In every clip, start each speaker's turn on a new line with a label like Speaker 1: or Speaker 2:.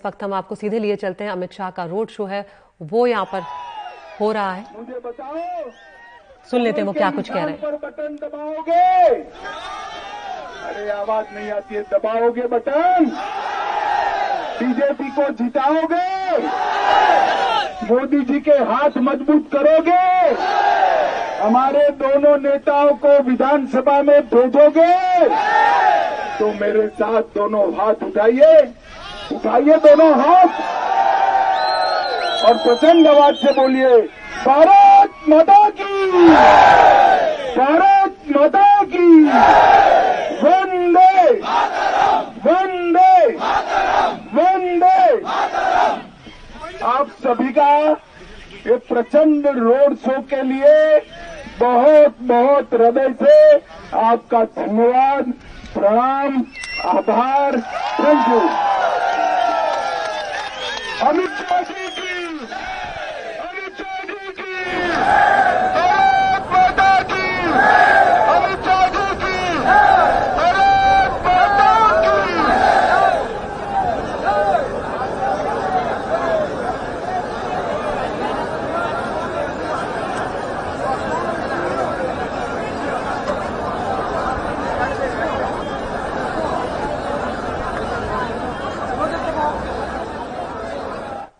Speaker 1: इस वक्त हम आपको सीधे लिए चलते हैं। अमित शाह का रोड शो है। वो यहाँ पर हो रहा है।
Speaker 2: मुझे बताओ
Speaker 1: सुन लेते हैं वो क्या कुछ कह रहे हैं।
Speaker 2: बटन दबाओगे। अरे आवाज़ नहीं आती है। दबाओगे बटन। बीजेपी को जिताओगे। मोदी जी के हाथ मज़बूत करोगे। हमारे दोनों नेताओं को विधानसभा में भेजोगे। तो मेरे साथ दोनों हाथ उठाइए। उठाइए दोनों हाथ। और प्रचंड आवाज़ से बोलिए, भारत माता की, भारत माता की, वंदे वंदे वंदे। आप सभी का ये प्रचंड रोड शो के लिए बहुत बहुत हृदय से आपका धन्यवाद, प्रणाम, आभार। थैंक यू अमित शाह जी की अमित शाह जी की भारत माता की अमित शाह जी की भारत माता की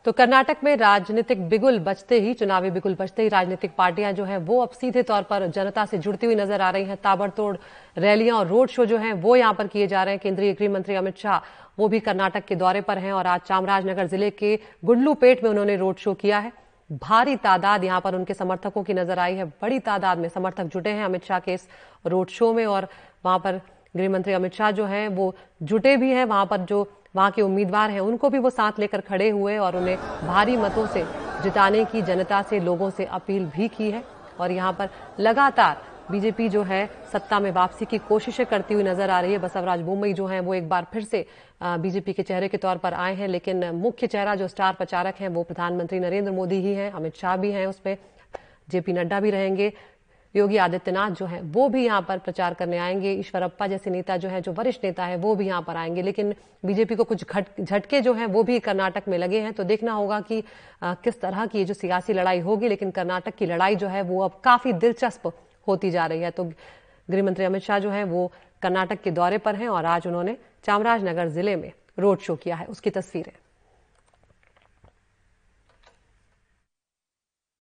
Speaker 1: तो कर्नाटक में राजनीतिक बिगुल बचते ही, चुनावी बिगुल बचते ही राजनीतिक पार्टियाँ जो हैं, वो अब सीधे तौर पर जनता से जुड़ती हुई नज़र आ रही हैं। ताबड़तोड़ रैलियाँ और रोड शो जो हैं, वो यहाँ पर किए जा रहे हैं। केंद्रीय गृह मंत्री अमित शाह, वो भी कर्नाटक के दौरे पर हैं और आज चामराजनगर ज़िले के गुंडलूपेट में उन्होंने रोड शो किया है। भारी तादाद यहाँ पर उनके समर्थकों की नज़र आई है। बड़ी तादाद में समर्थक जुटे हैं अमित शाह के इस रोड शो में और वहाँ पर गृहमंत्री अमित शाह जो हैं, वो जुटे भी हैं। वहाँ पर जो वहाँ के उम्मीदवार हैं। उनको भी वो साथ लेकर खड़े हुए और उन्हें भारी मतों से जिताने की जनता से, लोगों से अपील भी की है। और यहाँ पर लगातार बीजेपी जो है, सत्ता में वापसी की कोशिशें करती हुई नज़र आ रही है। बसवराज बोमई जो हैं, वो एक बार फिर से बीजेपी के चेहरे के तौर पर आए हैं। लेकिन मुख्य चेहरा जो स्टार प्रचारक हैं, वो प्रधानमंत्री नरेंद्र मोदी ही हैं। अमित शाह भी हैं उसमें जेपी नड्डा भी रहेंगे। योगी आदित्यनाथ जो है वो भी यहाँ पर प्रचार करने आएँगे। ईश्वरप्पा जैसे नेता जो है जो वरिष्ठ नेता है वो भी यहाँ पर आएँगे। लेकिन बीजेपी को कुछ झटके जो हैं वो भी कर्नाटक में लगे हैं। तो देखना होगा कि आ, किस तरह की जो सियासी लड़ाई होगी लेकिन कर्नाटक की लड़ाई जो है वो अब काफ़ी दिलचस्प होती जा रही है। तो गृहमंत्री अमित शाह जो है वो कर्नाटक के दौरे पर हैं और आज उन्होंने चामराजनगर ज़िले में रोड शो किया है। उसकी तस्वीरें।